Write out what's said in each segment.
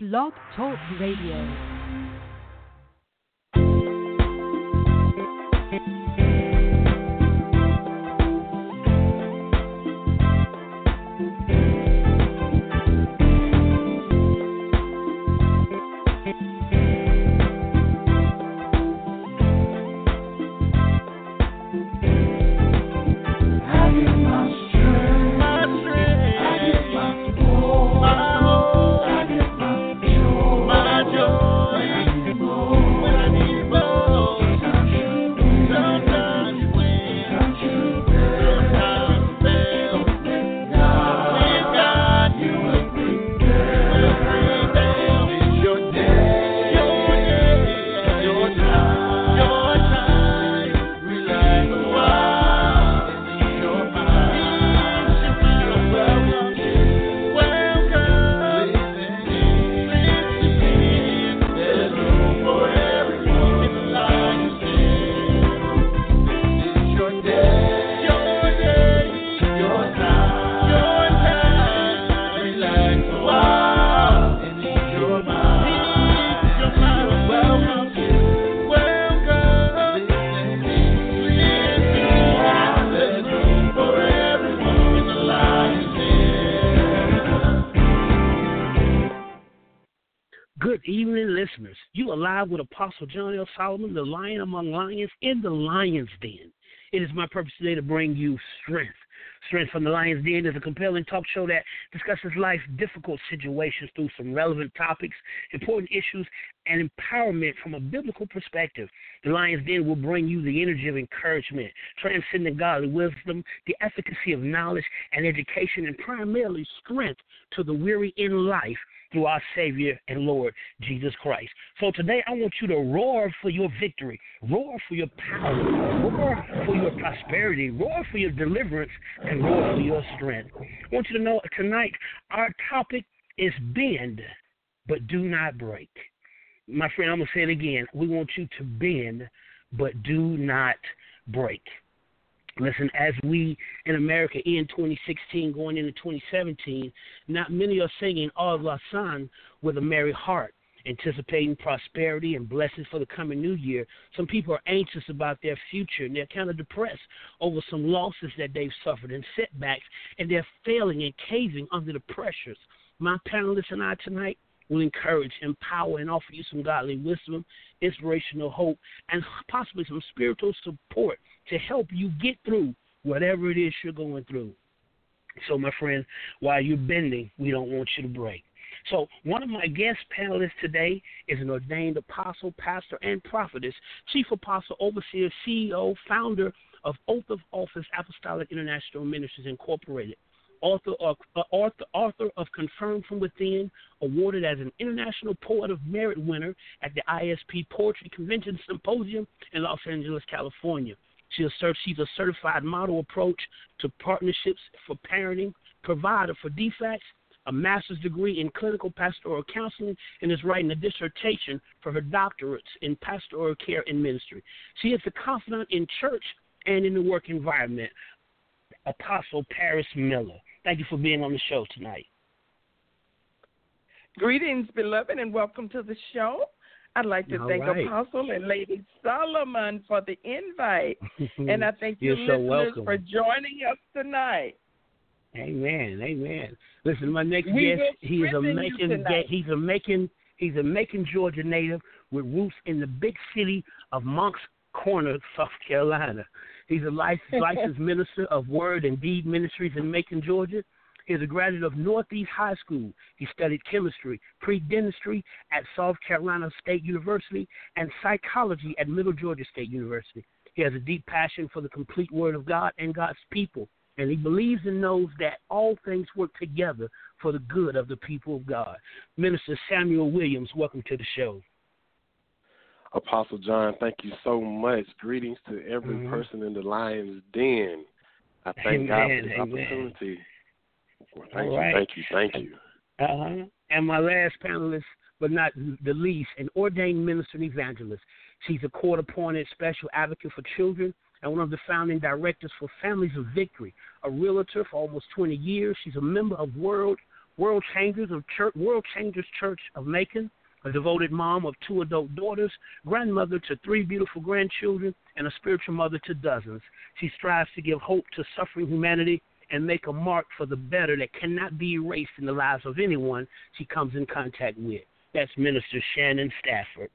Blog Talk Radio. With Apostle John L. Solomon, the lion among lions, in the lion's den. It is my purpose today to bring you strength. Strength from the Lion's Den is a compelling talk show that discusses life's difficult situations through some relevant topics, important issues, and empowerment from a biblical perspective. The Lion's Den will bring you the energy of encouragement, transcendent godly wisdom, the efficacy of knowledge and education, and primarily strength to the weary in life through our Savior and Lord Jesus Christ. So today I want you to roar for your victory, roar for your power, roar for your prosperity, roar for your deliverance, and roar for your strength. I want you to know tonight our topic is bend, but do not break. My friend, I'm to say it again. We want you to bend, but do not break. Listen, as we in America in 2016 going into 2017, not many are singing Auld Lang Syne with a merry heart, anticipating prosperity and blessings for the coming new year. Some people are anxious about their future and they're kind of depressed over some losses that they've suffered and setbacks, and they're failing and caving under the pressures. My panelists and I tonight will encourage, empower, and offer you some godly wisdom, inspirational hope, and possibly some spiritual support to help you get through whatever it is you're going through. So, my friend, while you're bending, we don't want you to break. So, one of my guest panelists today is an ordained apostle, pastor, and prophetess, chief apostle, overseer, CEO, founder of Oath of Office Apostolic International Ministries Incorporated author of, uh, author, author of Confirmed from Within, awarded as an International Poet of Merit winner at the ISP Poetry Convention Symposium in Los Angeles, California. She she's a certified model approach to partnerships for parenting, provider for DFCS, a master's degree in clinical pastoral counseling, and is writing a dissertation for her doctorates in pastoral care and ministry. She is a confidant in church and in the work environment. Apostle Paris Miller. Thank you for being on the show tonight. Greetings, beloved, and welcome to the show. I'd like to All thank right. Apostle and Lady Solomon for the invite. and I thank you, so listeners, welcome. for joining us tonight. Amen. Amen. Listen, my next We guest, will he is a strengthen you Macon. tonight. He's a Macon. He's a Macon, Georgia native with roots in the big city of Moncks Corner, South Carolina. He's a licensed, licensed minister of Word and Deed Ministries in Macon, Georgia. He is a graduate of Northeast High School. He studied chemistry, pre-dentistry at South Carolina State University, and psychology at Middle Georgia State University. He has a deep passion for the complete Word of God and God's people, and he believes and knows that all things work together for the good of the people of God. Minister Samuel Williams, welcome to the show. Apostle John, thank you so much. Greetings to every Mhm. person in the Lion's Den. I thank God for Amen, this amen. opportunity. Well, thank you, right. thank you, thank you. Uh-huh. And my last panelist, but not the least, an ordained minister and evangelist. She's a court appointed special advocate for children and one of the founding directors for Families of Victory, a realtor for almost 20 years. She's a member of World World Changers of Church, World Changers Church of Macon, a devoted mom of two adult daughters, grandmother to three beautiful grandchildren, and a spiritual mother to dozens. She strives to give hope to suffering humanity and make a mark for the better that cannot be erased in the lives of anyone she comes in contact with. That's Minister Shannon Stafford.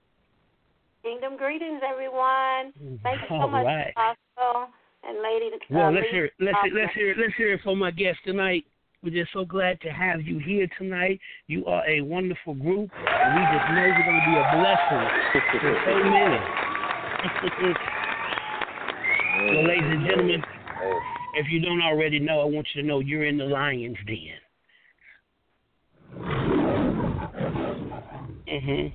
Kingdom greetings, everyone. Thank you so All much, right. Apostle and Lady. Well, uh, let's hear it. Let's Hoffman. let's hear it. Let's hear it from my guest tonight. We're just so glad to have you here tonight. You are a wonderful group, and we just know you're going to be a blessing to so many. well, ladies and gentlemen, if you don't already know, I want you to know you're in the lion's den. Mhm.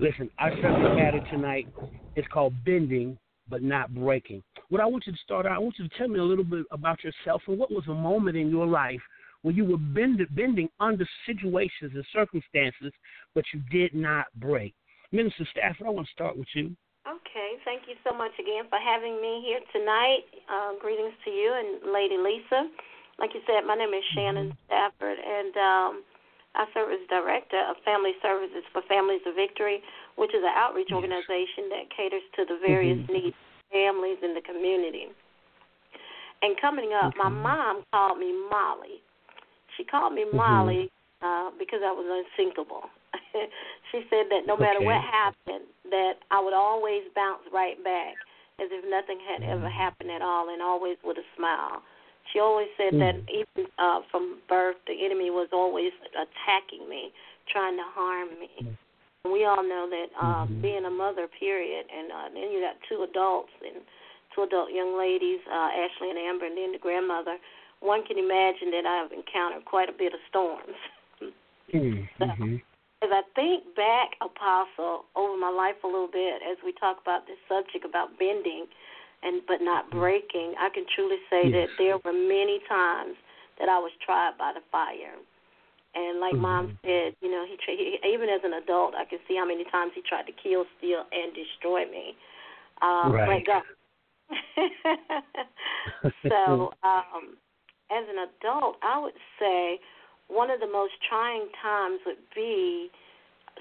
Listen, our subject matter tonight is called bending but not breaking. What I want you to start out, I want you to tell me a little bit about yourself and what was a moment in your life where you were bend, bending under situations and circumstances, but you did not break. Minister Stafford, I want to start with you. Okay, thank you so much again for having me here tonight. Uh, greetings to you and Lady Lisa. Like you said, my name is Shannon Stafford, and um, I serve as director of Family Services for Families of Victory, which is an outreach organization that caters to the various needs of families in the community. And coming up, my mom called me Molly. She called me Molly uh, because I was unsinkable. she said that no matter Okay. what happened, that I would always bounce right back as if nothing had ever happened at all, and always with a smile. She always said that even uh, from birth, the enemy was always attacking me, trying to harm me. And we all know that uh, being a mother, period, and uh, then you got two adults and two adult young ladies, uh, Ashley and Amber, and then the grandmother. One can imagine that I've encountered quite a bit of storms. Mm-hmm. As I think back, Apostle, over my life a little bit, as we talk about this subject about bending, and but not breaking, I can truly say Yes. that there were many times that I was tried by the fire. And like Mom said, you know, he, he even as an adult, I can see how many times he tried to kill, steal, and destroy me. Um, Right. But God. so, um, as an adult, I would say one of the most trying times would be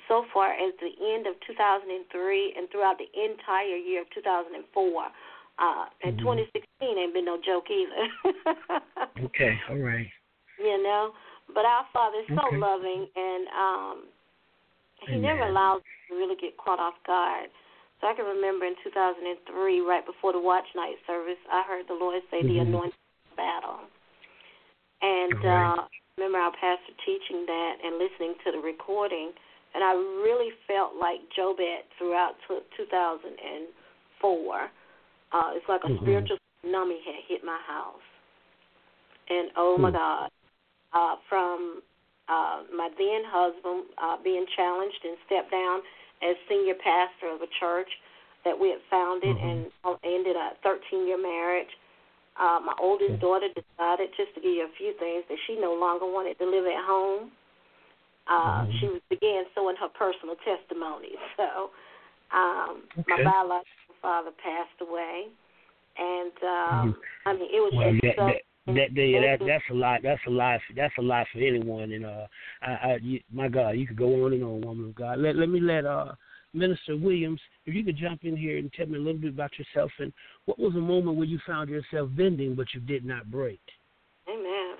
so far as the end of 2003 and throughout the entire year of 2004. Uh, and 2016 ain't been no joke either. Okay, all right. you know, but our Father is so Okay. loving, and um, He never allows us to really get caught off guard. So I can remember in 2003, right before the watch night service, I heard the Lord say, "The Mhm. anointing battle," and right. uh, remember our pastor teaching that and listening to the recording, and I really felt like Jobed throughout t- 2004. Uh, it's like a Mhm. spiritual tsunami had hit my house, and oh my Hmm. God, uh, from uh, my then husband uh, being challenged and stepped down as senior pastor of a church that we had founded Mhm. and uh, ended a 13 year marriage. Uh, my oldest Okay. daughter decided, just to give you a few things, that she no longer wanted to live at home. Uh, Mhm. She was, began sowing her personal testimony. So, um, my biological father passed away, and um, I mean, it was Well, just that, so. that, that, that, that that's a lot. That's a lot. That's a lot for anyone. And uh, I, I, you, my God, you could go on and on, woman of God. Let let me let uh, Minister Williams, if you could jump in here and tell me a little bit about yourself and what was a moment where you found yourself bending but you did not break. Amen.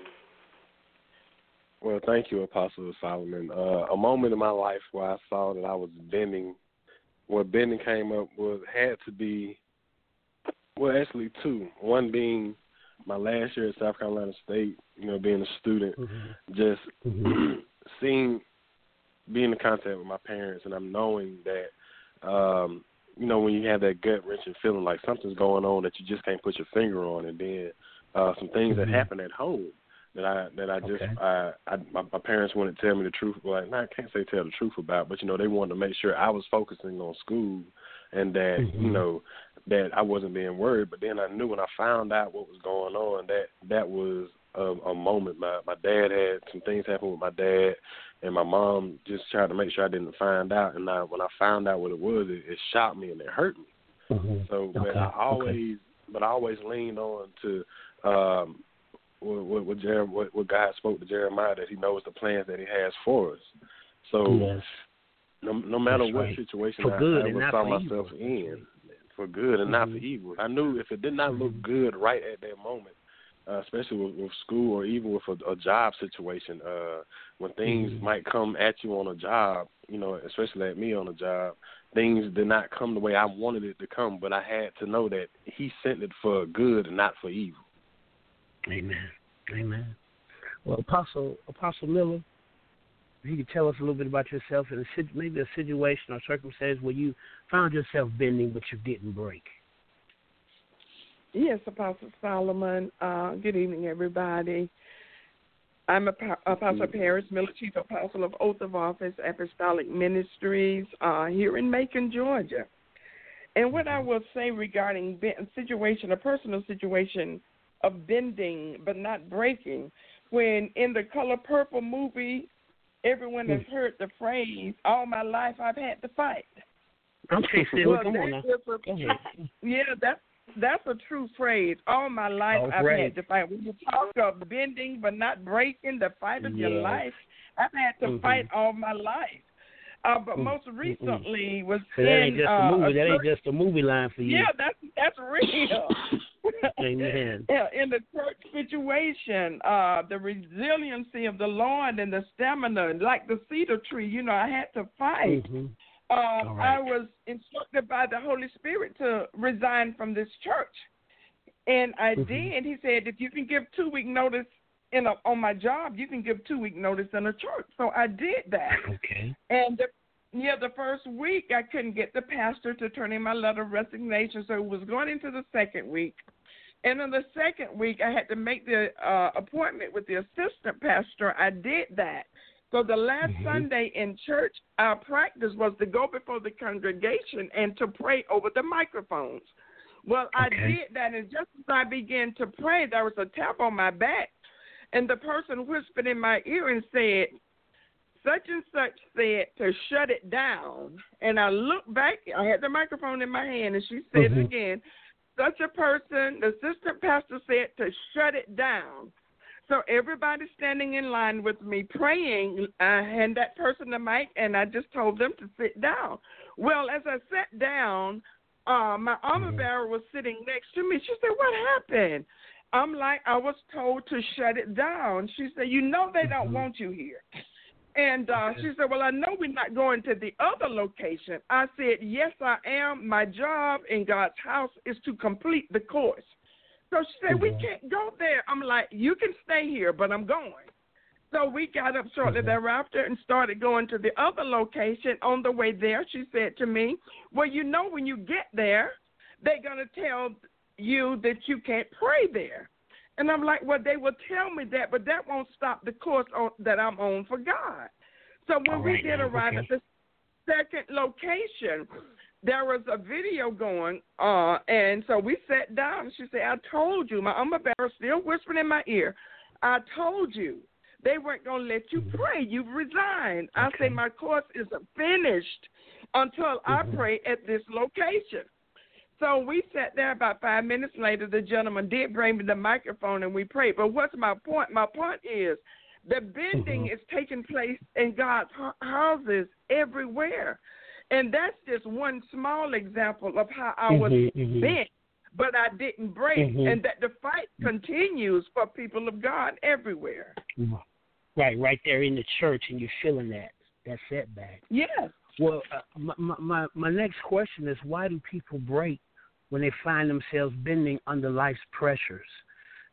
Well, thank you, Apostle Solomon. Uh, a moment in my life where I saw that I was bending, where bending came up was had to be, well, actually two. One being my last year at South Carolina State, you know, being a student, Mm-hmm. just Mm-hmm. seeing, being in contact with my parents, and I'm knowing that, um, you know, when you have that gut wrenching feeling like something's going on that you just can't put your finger on, and then uh, some things that Mhm. happen at home that I that I just Okay. I, I my, my parents wouldn't tell me the truth. Well, I can't say tell the truth about, but you know they wanted to make sure I was focusing on school and that Mhm. you know that I wasn't being worried. But then I knew when I found out what was going on that that was a, a moment. My my dad had some things happen with my dad, and my mom just tried to make sure I didn't find out. And I, when I found out what it was, it, it shocked me and it hurt me. Mm-hmm. So, but Okay, I okay. always, but I always leaned on to um, what what, Jer- what what God spoke to Jeremiah that He knows the plans that He has for us. So yes. no no matter That's what right. situation For I good and ever saw myself evil. in, for good and not for evil. I knew if it did not look Mhm. good right at that moment, uh, especially with, with school or even with a, a job situation, uh, when things Mhm. might come at you on a job, you know, especially at me on a job, things did not come the way I wanted it to come, but I had to know that He sent it for good and not for evil. Amen. Amen. Well, Apostle Apostle Miller, if you could tell us a little bit about yourself and maybe a situation or circumstance where you found yourself bending but you didn't break. Yes, Apostle Solomon. Uh, good evening, everybody. I'm a, Apostle Paris Miller, Chief Apostle of Oath of Office Apostolic Ministries uh, here in Macon, Georgia. And what I will say regarding situation, a personal situation of bending but not breaking, when in the Color Purple movie, everyone has heard the phrase, "All my life I've had to fight." Okay, Well, that now. a- Go ahead. yeah, that's that's a true phrase. All my life Oh, I've had to fight. When you talk of bending but not breaking, the fight of your life, I've had to Mhm. fight all my life. Uh, but Mm, most recently was So that ain't in just uh, a movie. That ain't just a movie line for you. yeah, that's that's real. Amen. Yeah, in the church situation, uh, the resiliency of the Lord and the stamina, like the cedar tree, you know, I had to fight. Mhm. Uh, All right. I was instructed by the Holy Spirit to resign from this church, and I Mhm. did. He said, if you can give two week notice in a, on my job, you can give two week notice in a church. So I did that. Okay. And the, yeah, the first week I couldn't get the pastor to turn in my letter of resignation, so it was going into the second week. And in the second week, I had to make the uh, appointment with the assistant pastor. I did that. So the last Mhm. Sunday in church, our practice was to go before the congregation and to pray over the microphones. Well, I did that, and just as I began to pray, there was a tap on my back, and the person whispered in my ear and said, such and such said to shut it down. And I looked back, I had the microphone in my hand, and she said Mhm. again. Such a person, the assistant pastor said to shut it down. So everybody standing in line with me praying, I hand that person the mic, and I just told them to sit down. Well, as I sat down, uh, my armor Mhm. bearer was sitting next to me. She said, "What happened?" I'm like, "I was told to shut it down." She said, "You know they don't Mhm. want you here." And uh, she said, Well, I know we're not going to the other location. I said, Yes, I am. My job in God's house is to complete the course. So she said, We Mhm. can't go there. I'm like, You can stay here, but I'm going. So we got up shortly Mhm. thereafter and started going to the other location. On the way there, she said to me, Well, you know, when you get there, they're going to tell you that you can't pray there. And I'm like, well, they will tell me that, but that won't stop the course on, that I'm on for God. So when All we did arrive okay. at the second location, there was a video going, uh, and so we sat down. And She said, I told you, my bearer still whispering in my ear, I told you they weren't going to let you pray. You've resigned. I say, my course isn't finished until I Mhm. pray at this location. So we sat there about five minutes later. The gentleman did bring me the microphone and we prayed. But what's my point? My point is the bending Mhm. is taking place in God's houses everywhere. And that's just one small example of how I was Mhm, mhm. bent, but I didn't break. Mhm. And that the fight continues for people of God everywhere. Right, right there in the church, and you're feeling that that setback. Yes. Well, uh, my, my my my next question is why do people break when they find themselves bending under life's pressures?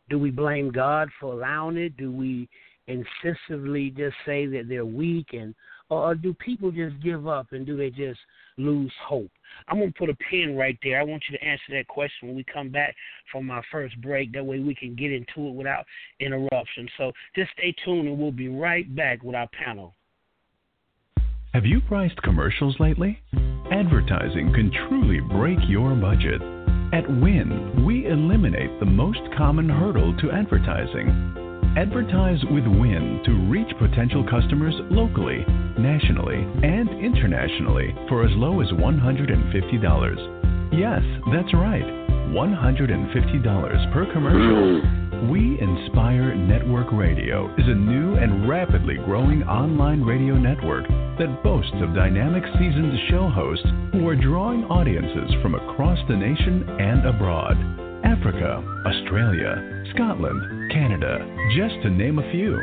Do we blame God for allowing it? Do we insistently just say that they're weak and or do people just give up and do they just lose hope? I'm gonna put a pin right there. I want you to answer that question when we come back from our first break. That way we can get into it without interruption. So just stay tuned and we'll be right back with our panel. Have you priced commercials lately? Advertising can truly break your budget. At Win, we eliminate the most common hurdle to advertising. Advertise with Win to reach potential customers locally, nationally, and internationally for as low as $150. Yes, that's right. $150 per commercial. Mm. We Inspire Network Radio is a new and rapidly growing online radio network that boasts of dynamic seasoned show hosts who are drawing audiences from across the nation and abroad. Africa, Australia, Scotland, Canada, just to name a few.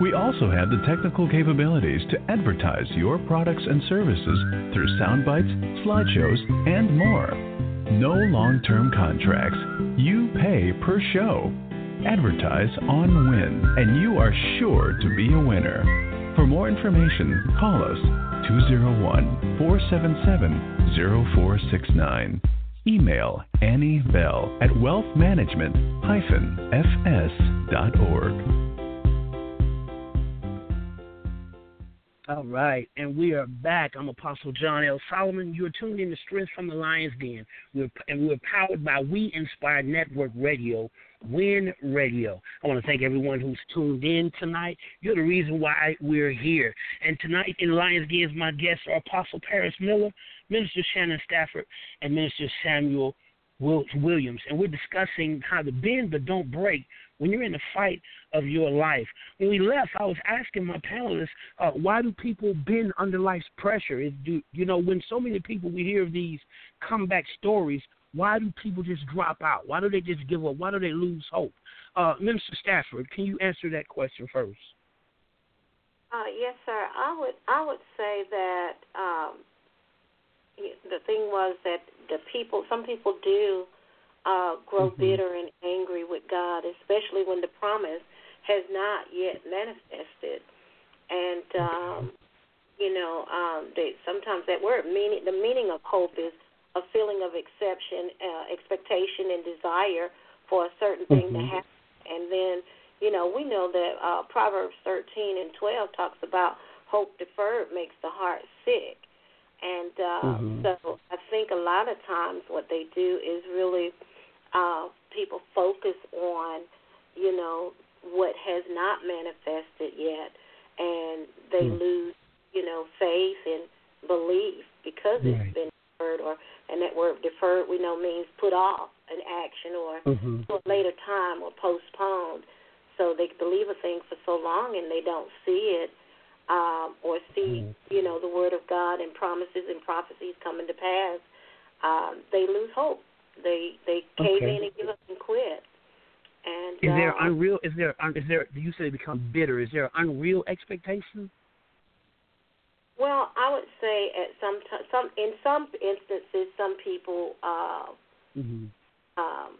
We also have the technical capabilities to advertise your products and services through sound bites, slideshows, and more. No long term contracts. You pay per show. Advertise on Win, and you are sure to be a winner. For more information, call us 201 477 0469. Email Annie Bell at wealthmanagement-fs.org. All right, and we are back. I'm Apostle John L. Solomon. You're tuned in to Strength from the Lion's Den, we're, and we're powered by We Inspire Network Radio, Win Radio. I want to thank everyone who's tuned in tonight. You're the reason why we're here. And tonight in Lion's Den, my guests are Apostle Paris Miller, Minister Shannon Stafford, and Minister Samuel Williams, and we're discussing how to bend but don't break when you're in the fight of your life. When we left, I was asking my panelists, uh, why do people bend under life's pressure? Is do you know when so many people we hear these comeback stories? Why do people just drop out? Why do they just give up? Why do they lose hope? Uh, Minister Stafford, can you answer that question first? Uh, yes, sir. I would I would say that um, the thing was that the people, some people do uh, grow mm-hmm. bitter and angry with God, especially when the promise has not yet manifested. And um, you know, um, they sometimes that word meaning the meaning of hope is a feeling of exception, uh, expectation, and desire for a certain thing mm-hmm. to happen. And then, you know, we know that uh, Proverbs 13 and 12 talks about hope deferred makes the heart sick. And uh, mm-hmm. so I think a lot of times what they do is really uh, people focus on, you know, what has not manifested yet, and they mm. lose, you know, faith and belief because right. it's been deferred, or and that word deferred we know means put off an action or mm-hmm. to a later time or postponed. So they believe a thing for so long and they don't see it um, or see, mm. you know, the word of God and promises and prophecies coming to pass. Um, they lose hope they they cave okay. in and give up and quit. And is there uh, unreal? Is there is there? You say they become bitter. Is there unreal expectation? Well, I would say at some t- some in some instances, some people uh, mm-hmm. um,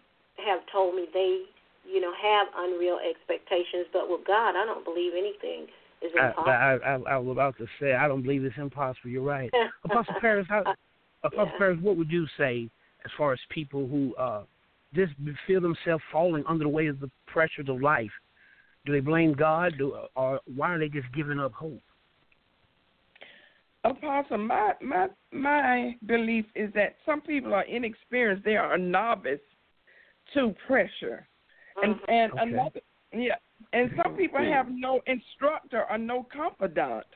have told me they you know have unreal expectations, but with God, I don't believe anything is impossible. I, I, I, I was about to say I don't believe it's impossible. You're right, Apostle Paris. How, Apostle yeah. Paris, what would you say as far as people who uh, just feel themselves falling under the weight of the pressures of life? Do they blame God, do, or why are they just giving up hope? Apostle, my my my belief is that some people are inexperienced; they are a novice to pressure, and mm-hmm. and okay. another yeah, and some people have no instructor or no confidant.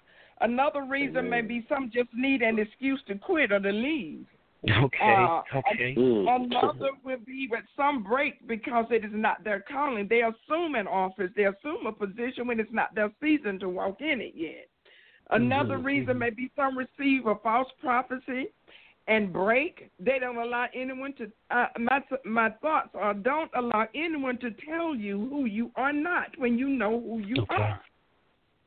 Another reason may be some just need an excuse to quit or to leave. Okay. Uh, okay. Mm. Another will be with some break because it is not their calling. They assume an office, they assume a position when it's not their season to walk in it yet. Another mm-hmm. reason mm-hmm. may be some receive a false prophecy and break. They don't allow anyone to. Uh, my my thoughts are don't allow anyone to tell you who you are not when you know who you okay. are.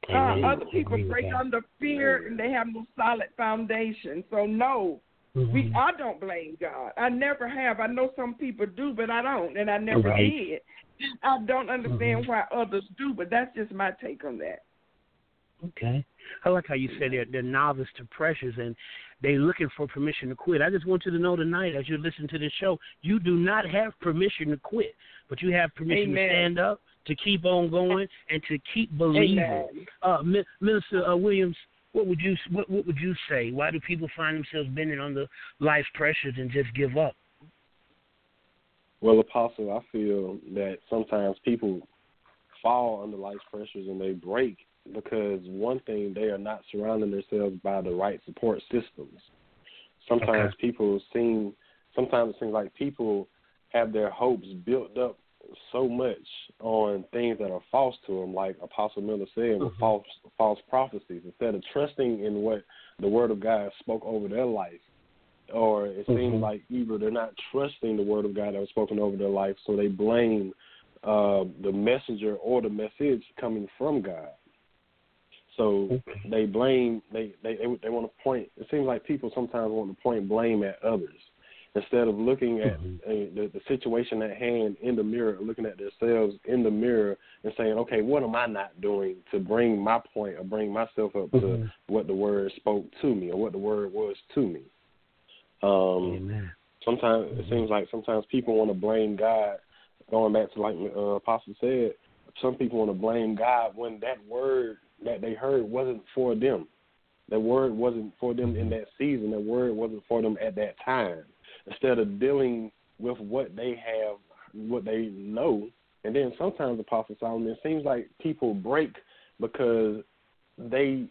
Uh, other people break under fear and they have no solid foundation. So no, Mm-hmm. We, I don't blame God. I never have. I know some people do, but I don't, and I never right. did. I don't understand mm-hmm. why others do, but that's just my take on that. Okay. I like how you said they're, they're novice to pressures and they're looking for permission to quit. I just want you to know tonight, as you listen to this show, you do not have permission to quit, but you have permission Amen. to stand up, to keep on going, and to keep believing. Uh, Minister uh, Williams, what would you what, what would you say? Why do people find themselves bending under life pressures and just give up? Well, Apostle, I feel that sometimes people fall under life pressures and they break because one thing they are not surrounding themselves by the right support systems. Sometimes okay. people seem sometimes it seems like people have their hopes built up so much on things that are false to them, like Apostle Miller said, with Mhm. false false prophecies, instead of trusting in what the Word of God spoke over their life. Or it seems Mhm. like either they're not trusting the Word of God that was spoken over their life, so they blame uh, the messenger or the message coming from God. So they blame they they they, they want to point. It seems like people sometimes want to point blame at others instead of looking at Mhm. uh, the, the situation at hand in the mirror, looking at themselves in the mirror and saying, okay, what am I not doing to bring my point or bring myself up to Mhm. what the word spoke to me or what the word was to me. Um, Amen. sometimes it seems like sometimes people want to blame God. Going back to like uh, Apostle said, some people want to blame God when that word that they heard wasn't for them. That word wasn't for them in that season. That word wasn't for them at that time. Instead of dealing with what they have, what they know, and then sometimes Apostle Solomon, it seems like people break because they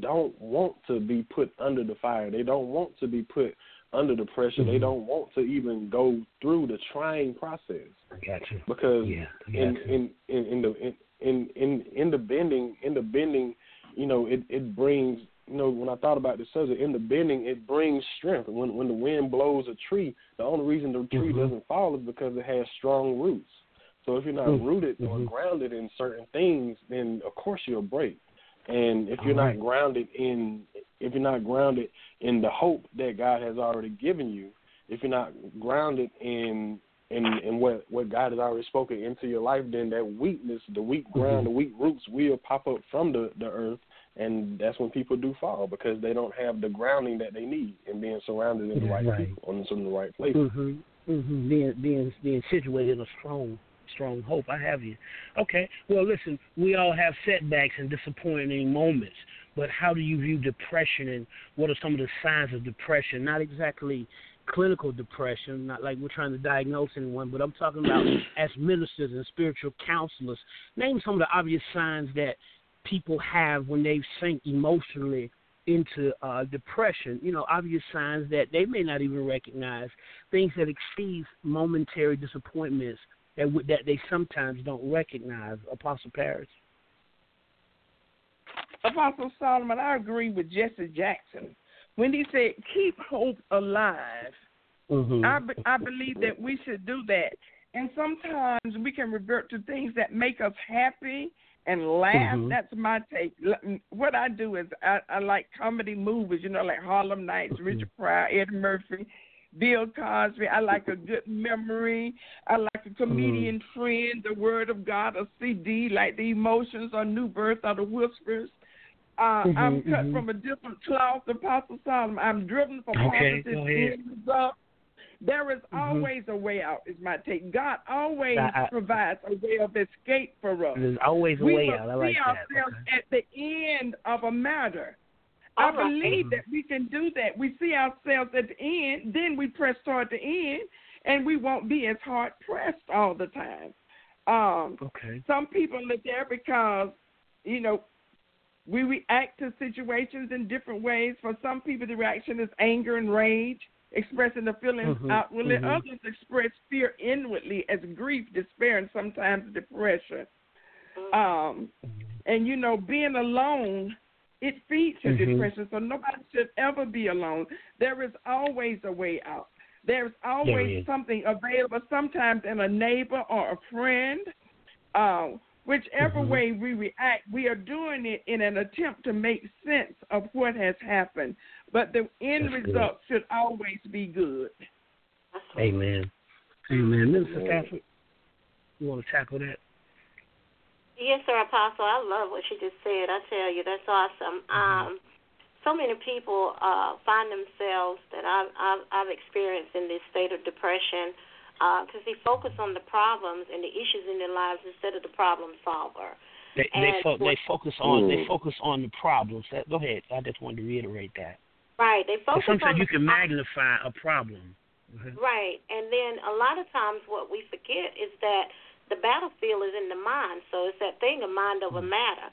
don't want to be put under the fire. They don't want to be put under the pressure. They Mhm. don't want to even go through the trying process I got you. because Yeah, in, in in in the in, in in in the bending in the bending, you know, it it brings you know when I thought about this subject in the bending, it brings strength. When when the wind blows a tree, the only reason the tree Mhm. doesn't fall is because it has strong roots. So if you're not Mhm. rooted or Mhm. grounded in certain things, then of course you'll break. And if you're All not right. grounded in if you're not grounded in the hope that God has already given you, if you're not grounded in in in what what God has already spoken into your life, then that weakness, the weak ground, Mhm. the weak roots will pop up from the the earth, and that's when people do fall because they don't have the grounding that they need and being surrounded in the right, right. people, in some of the right places. Mhm. Mm-hmm. Being being being situated in a strong strong hope. I have you. Okay. Well, listen. We all have setbacks and disappointing moments, but how do you view depression and what are some of the signs of depression? Not exactly clinical depression, not like we're trying to diagnose anyone, but I'm talking about as ministers and spiritual counselors. Name some of the obvious signs that people have when they sink emotionally into uh, depression. You know, obvious signs that they may not even recognize, things that exceed momentary disappointments that w- that they sometimes don't recognize. Apostle Paris. Apostle Solomon, I agree with Jesse Jackson when he said, "Keep hope alive." Mm-hmm. I be, I believe that we should do that, and sometimes we can revert to things that make us happy and laugh. Mhm. That's my take. What I do is I, I like comedy movies, you know, like Harlem Nights, Mhm. Richard Pryor, Ed Murphy. Bill Cosby. I like a good memory. I like a comedian friend, the Word of God, a CD like the Emotions or New Birth or the Whispers. Uh, Mhm, I'm cut mhm. from a different cloth, Apostle Solomon. I'm driven for Okay, positive go ahead. end results. There is Mhm. always a way out, is my take. God always I- I- provides a way of escape for us. There's always a we way out. I like see that. ourselves Okay. at the end of a matter. I believe that we can do that. We see ourselves at the end, then we press toward the end, and we won't be as hard pressed all the time. Um, Okay. some people are there because, you know, we react to situations in different ways. For some people, the reaction is anger and rage, expressing the feelings Mhm, outwardly. mhm. Others express fear inwardly as grief, despair, and sometimes depression. Um, and you know, being alone, it feeds your Mhm. depression. So nobody should ever be alone. There is always a way out. There's always is. something available. Sometimes in a neighbor or a friend. Uh, whichever Mhm. way we react, we are doing it in an attempt to make sense of what has happened. But the end That's good. result should always be good. Amen. Amen. Minister Amen. Stafford, you want to tackle that? Yes, sir, Apostle. I love what you just said. I tell you, that's awesome. Um, so many people uh, find themselves that I've, I've, I've experienced in this state of depression because they focus on the problems and the issues in their lives instead of the problem solver. They they, fo- they focus on they Mm. focus on the problems. That, go ahead. I just wanted to reiterate that. Right. They focus on sometimes the you can magnify a problem. Mhm. Right. And then a lot of times what we forget is that the battlefield is in the mind. So it's that thing of mind over matter.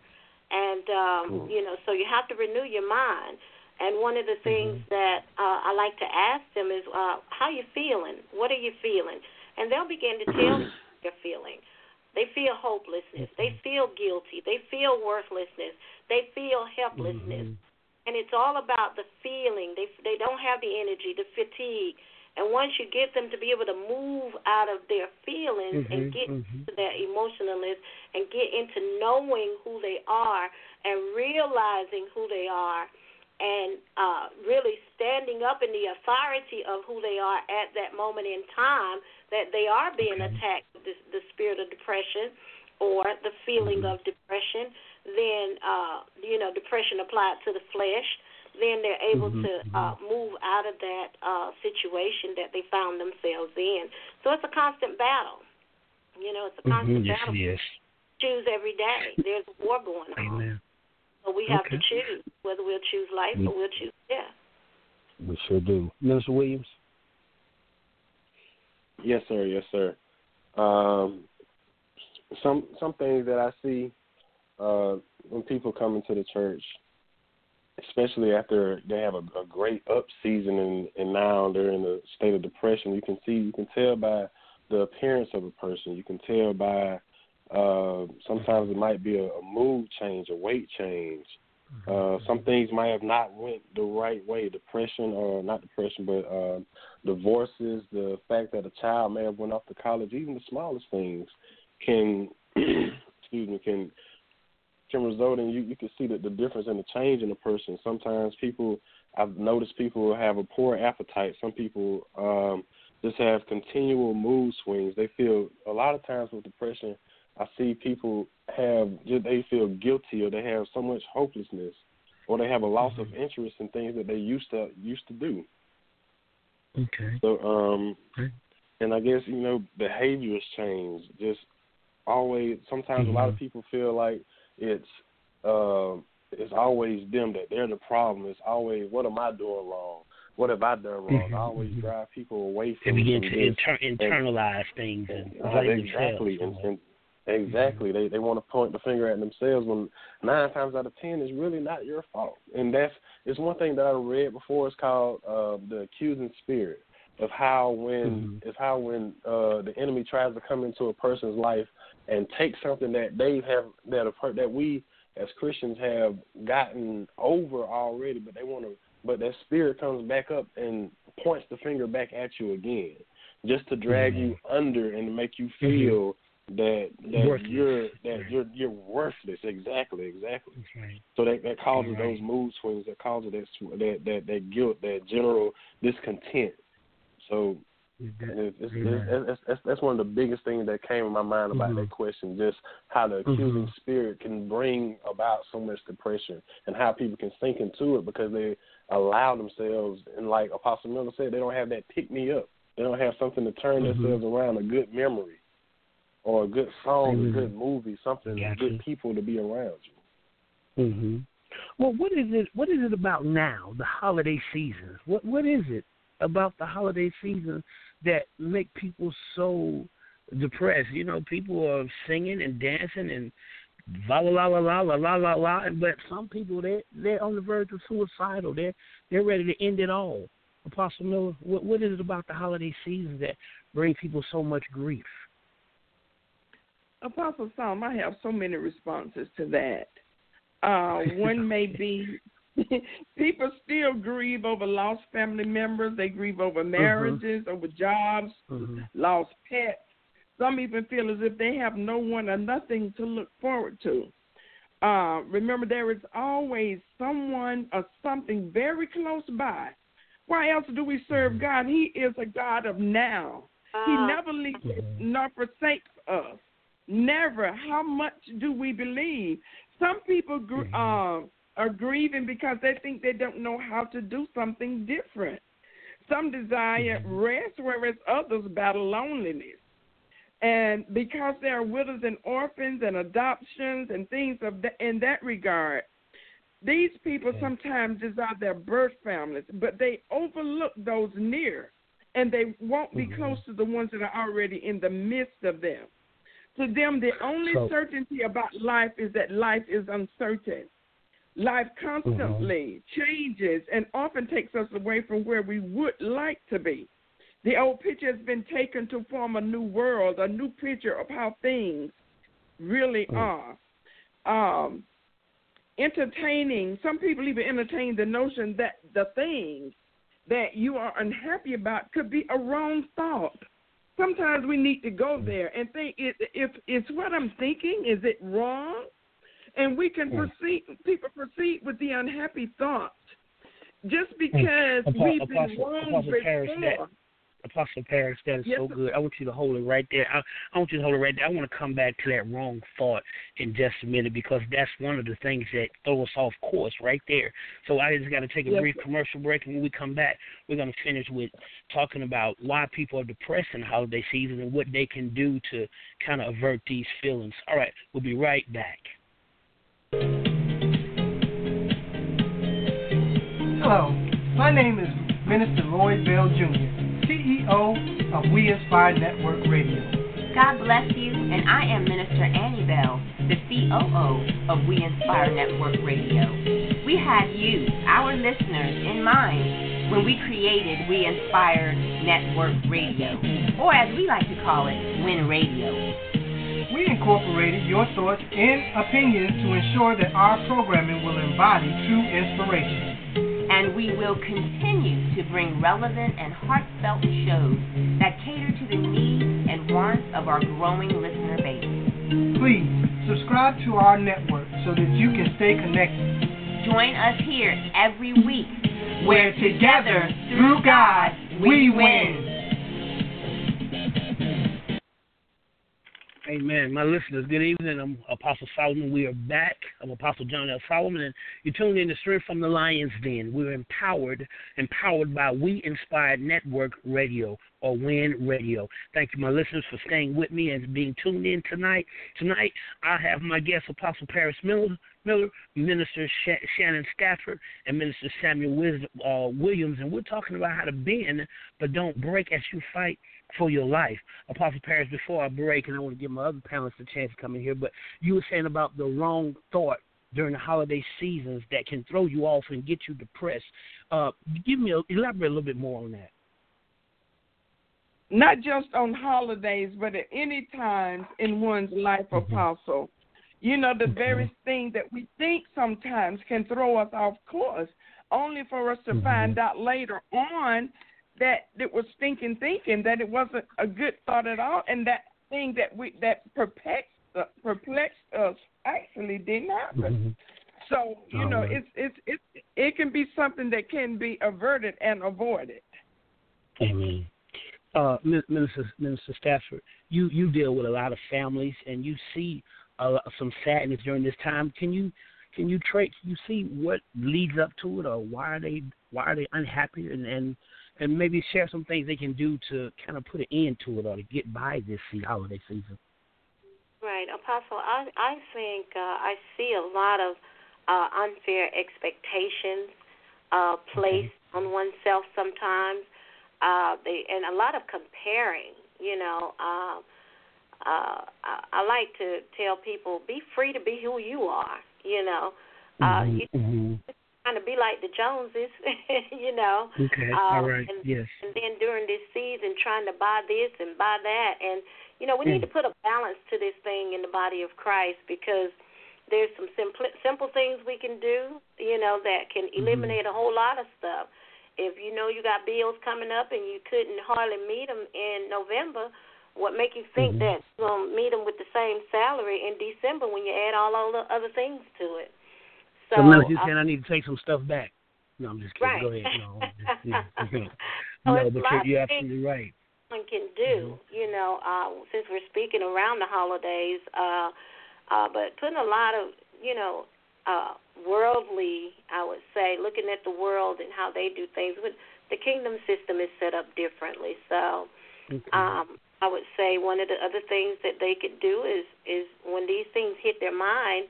And um, you know, so you have to renew your mind. And one of the things that uh, I like to ask them is, uh, "How you feeling? What are you feeling?" And they'll begin to tell me they're feeling. They feel hopelessness. They feel guilty. They feel worthlessness. They feel helplessness. Mm-hmm. And it's all about the feeling. They they don't have the energy, the fatigue. And once you get them to be able to move out of their feelings Mhm, and get mhm. to their emotionalness and get into knowing who they are and realizing who they are and uh, really standing up in the authority of who they are at that moment in time, that they are being Okay. attacked with this, the spirit of depression or the feeling Mhm. of depression, then, uh, you know, depression applied to the flesh, then they're able Mhm, to uh, move out of that uh, situation that they found themselves in. So it's a constant battle. You know, it's a constant Mhm, Yes, battle. is. Choose every day. There's a war going on. Amen. So we have Okay. to choose whether we'll choose life Mm. or we'll choose death. We sure do. Minister Williams. Yes, sir. Yes, sir. Um, some some things that I see uh, when people come into the church, especially after they have a, a great up season and, and now they're in a state of depression, you can see you can tell by the appearance of a person. You can tell by uh, sometimes it might be a, a mood change, a weight change. Uh, some things might have not went the right way. Depression, or not depression, but uh, divorces, the fact that a child may have went off to college, even the smallest things can, excuse me, can can result in you. You can see that the difference in the change in a person. Sometimes people, I've noticed people have a poor appetite. Some people um, just have continual mood swings. They feel a lot of times with depression. I see people have they feel guilty or they have so much hopelessness or they have a loss of interest in things that they used to used to do. Okay. So um Okay. and I guess, you know, behaviors change. Just always sometimes a lot of Mhm. people feel like it's uh, it's always them that they're the problem. It's always what am I doing wrong? What have I done wrong? Mhm, I always mhm. drive people away from. They begin to inter- internalize things and blame exactly, themselves. and, and exactly, they they want to point the finger at themselves when nine times out of ten it's really not your fault. And that's it's one thing that I read before. It's called uh, the accusing spirit of how when Mhm. is how when uh, the enemy tries to come into a person's life and take something that they have that a that we as Christians have gotten over already, but they want to. But that spirit comes back up and points the finger back at you again, just to drag Mhm. you under and to make you feel that that Worthless. you're that Right. you're you're worthless. Exactly, exactly. Right. So that that causes Right. those mood swings. That causes that that that that guilt, that general discontent. So it's, it's, it's, that's, that's one of the biggest things that came in my mind about Mhm. that question. Just how the accusing Mhm. spirit can bring about so much depression, and how people can sink into it because they allow themselves. And like Apostle Miller said, they don't have that pick me up. They don't have something to turn Mhm. themselves around. A good memory, or a good song, Amen. a good movie, something, Gotcha. good people to be around you. hmm Well, what is it? What is it about now, the holiday season? What What is it about the holiday season that make people so depressed? You know, people are singing and dancing and la la la la la la la la but some people they they're on the verge of suicidal. They're they're ready to end it all. Apostle Miller, what what is it about the holiday season that bring people so much grief? Apostle Psalm, I have so many responses to that. Uh, one may be people still grieve over lost family members. They grieve over marriages, over jobs, Mm-hmm. lost pets. Some even feel as if they have no one or nothing to look forward to. Uh, remember, there is always someone or something very close by. Why else do we serve God? He is a God of now. He Uh, never leaves us Mhm. nor forsakes us. Never. How much do we believe? Some people gr- Mhm. uh, are grieving because they think they don't know how to do something different. Some desire Mhm. rest, whereas others battle loneliness. And because there are widows and orphans and adoptions and things of that, in that regard, these people Yeah. sometimes desire their birth families, but they overlook those near, and they won't be Mhm. close to the ones that are already in the midst of them. To them, the only So- certainty about life is that life is uncertain. Life constantly changes and often takes us away from where we would like to be. The old picture has been taken to form a new world, a new picture of how things really mm. are. Um, entertaining, some people even entertain the notion that the thing that you are unhappy about could be a wrong thought. Sometimes we need to go there and think if if it's what I'm thinking, is it wrong? And we can proceed. People proceed with the unhappy thoughts just because we've been wrong before. Apostle Paris, that is yes, so good. I want you to hold it right there. I, I, want you to hold it right there. I want to come back to that wrong thought in just a minute because that's one of the things that throw us off course right there. So I just got to take a yes, brief commercial break, and when we come back, we're going to finish with talking about why people are depressed in the holiday season and what they can do to kind of avert these feelings. All right, we'll be right back. Hello, my name is Minister Lloyd Bell Jr. CEO of We Inspire Network Radio. God bless you, and I am Minister Annie Bell, the COO of We Inspire Network Radio. We had you, our listeners, in mind when we created We Inspire Network Radio, or as we like to call it, WIN Radio. We incorporated your thoughts and opinions to ensure that our programming will embody true inspiration and we will continue to bring relevant and heartfelt shows that cater to the needs and wants of our growing listener base. Please subscribe to our network so that you can stay connected. Join us here every week where together, through God, we win. Amen. My listeners, good evening. I'm Apostle Solomon. We are back. I'm Apostle John L. Solomon, and you're tuned in to Strength from the Lion's Den. We're empowered, empowered by We Inspired Network Radio or WIN Radio. Thank you, my listeners, for staying with me and being tuned in tonight. Tonight, I have my guest, Apostle Paris Miller, Miller Minister Sh- Shannon Stafford, and Minister Samuel uh, Williams, and we're talking about how to bend but don't break as you fight for your life. Apostle Paris, before I break, and I want to give my other panelists a chance to come in here, but you were saying about the wrong thought during the holiday seasons that can throw you off and get you depressed. Uh, give me a, elaborate a little bit more on that. Not just on holidays, but at any times in one's life, mm-hmm. Apostle. You know, the mm-hmm. very thing that we think sometimes can throw us off course, only for us to mm-hmm. find out later on that it was stinking thinking that it wasn't a good thought at all, and that thing that we that perplexed uh, perplexed us actually didn't happen. Mm-hmm. So you know, right. it's it's it it can be something that can be averted and avoided. Amen. Uh, Minister Minister Stafford, you you deal with a lot of families, and you see uh, some sadness during this time. Can you can you trace you see what leads up to it, or why are they why are they unhappy, and and and maybe share some things they can do to kind of put an end to it or to get by this holiday season. Right, Apostle. I I think uh, I see a lot of uh, unfair expectations uh, placed okay. on oneself sometimes. Uh, they and a lot of comparing. You know, uh, uh, I, I like to tell people, be free to be who you are. You know, uh, mm-hmm, you, mm-hmm trying to be like the Joneses, you know. Okay. Um, All right. And, yes. And then during this season, trying to buy this and buy that, and you know, we mm. need to put a balance to this thing in the body of Christ because there's some simple simple things we can do, you know, that can mm-hmm. eliminate mm-hmm. a whole lot of stuff. If you know you got bills coming up and you couldn't hardly meet them in November, what make you think mm-hmm. that you're gonna meet them with the same salary in December when you add all all the other things to it? So, so Melissa, you saying I need to take some stuff back? No, I'm just kidding. Right. Go ahead. No, just, yeah, no but you're, you're absolutely right. One can do, mm-hmm. you know, uh, since we're speaking around the holidays, uh, uh, but putting a lot of, you know, uh, worldly, I would say, looking at the world and how they do things. But the kingdom system is set up differently, so okay. um, I would say one of the other things that they could do is is when these things hit their mind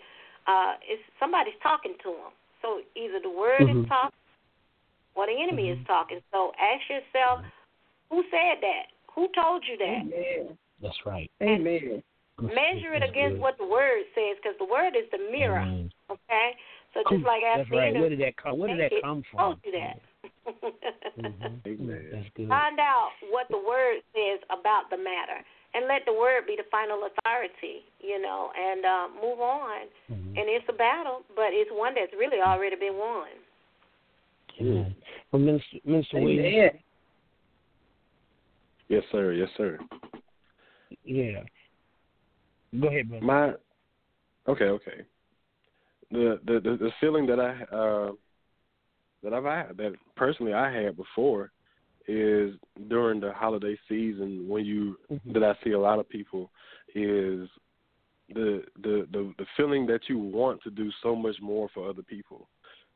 uh, is somebody's talking to them. So either the word mm-hmm. is talking or the enemy mm-hmm. is talking. So ask yourself, who said that? Who told you that? Amen. That's right. Amen. Measure it against what the word says, because the word is the mirror. Amen. Okay, so just like That's right. Where did that come? Where did that come from? Told you that. mm-hmm. That's Find out what the word says about the matter, and let the word be the final authority. You know, and uh, move on. Mm-hmm. And it's a battle, but it's one that's really already been won. Yeah. Well, Minister, Minister Williams. Yes, sir. Yes, sir. Yeah. Go ahead, brother. My okay, okay. The the the, the feeling that I uh that I've had that personally I had before is during the holiday season when you Mhm. that I see a lot of people is the the the the feeling that you want to do so much more for other people.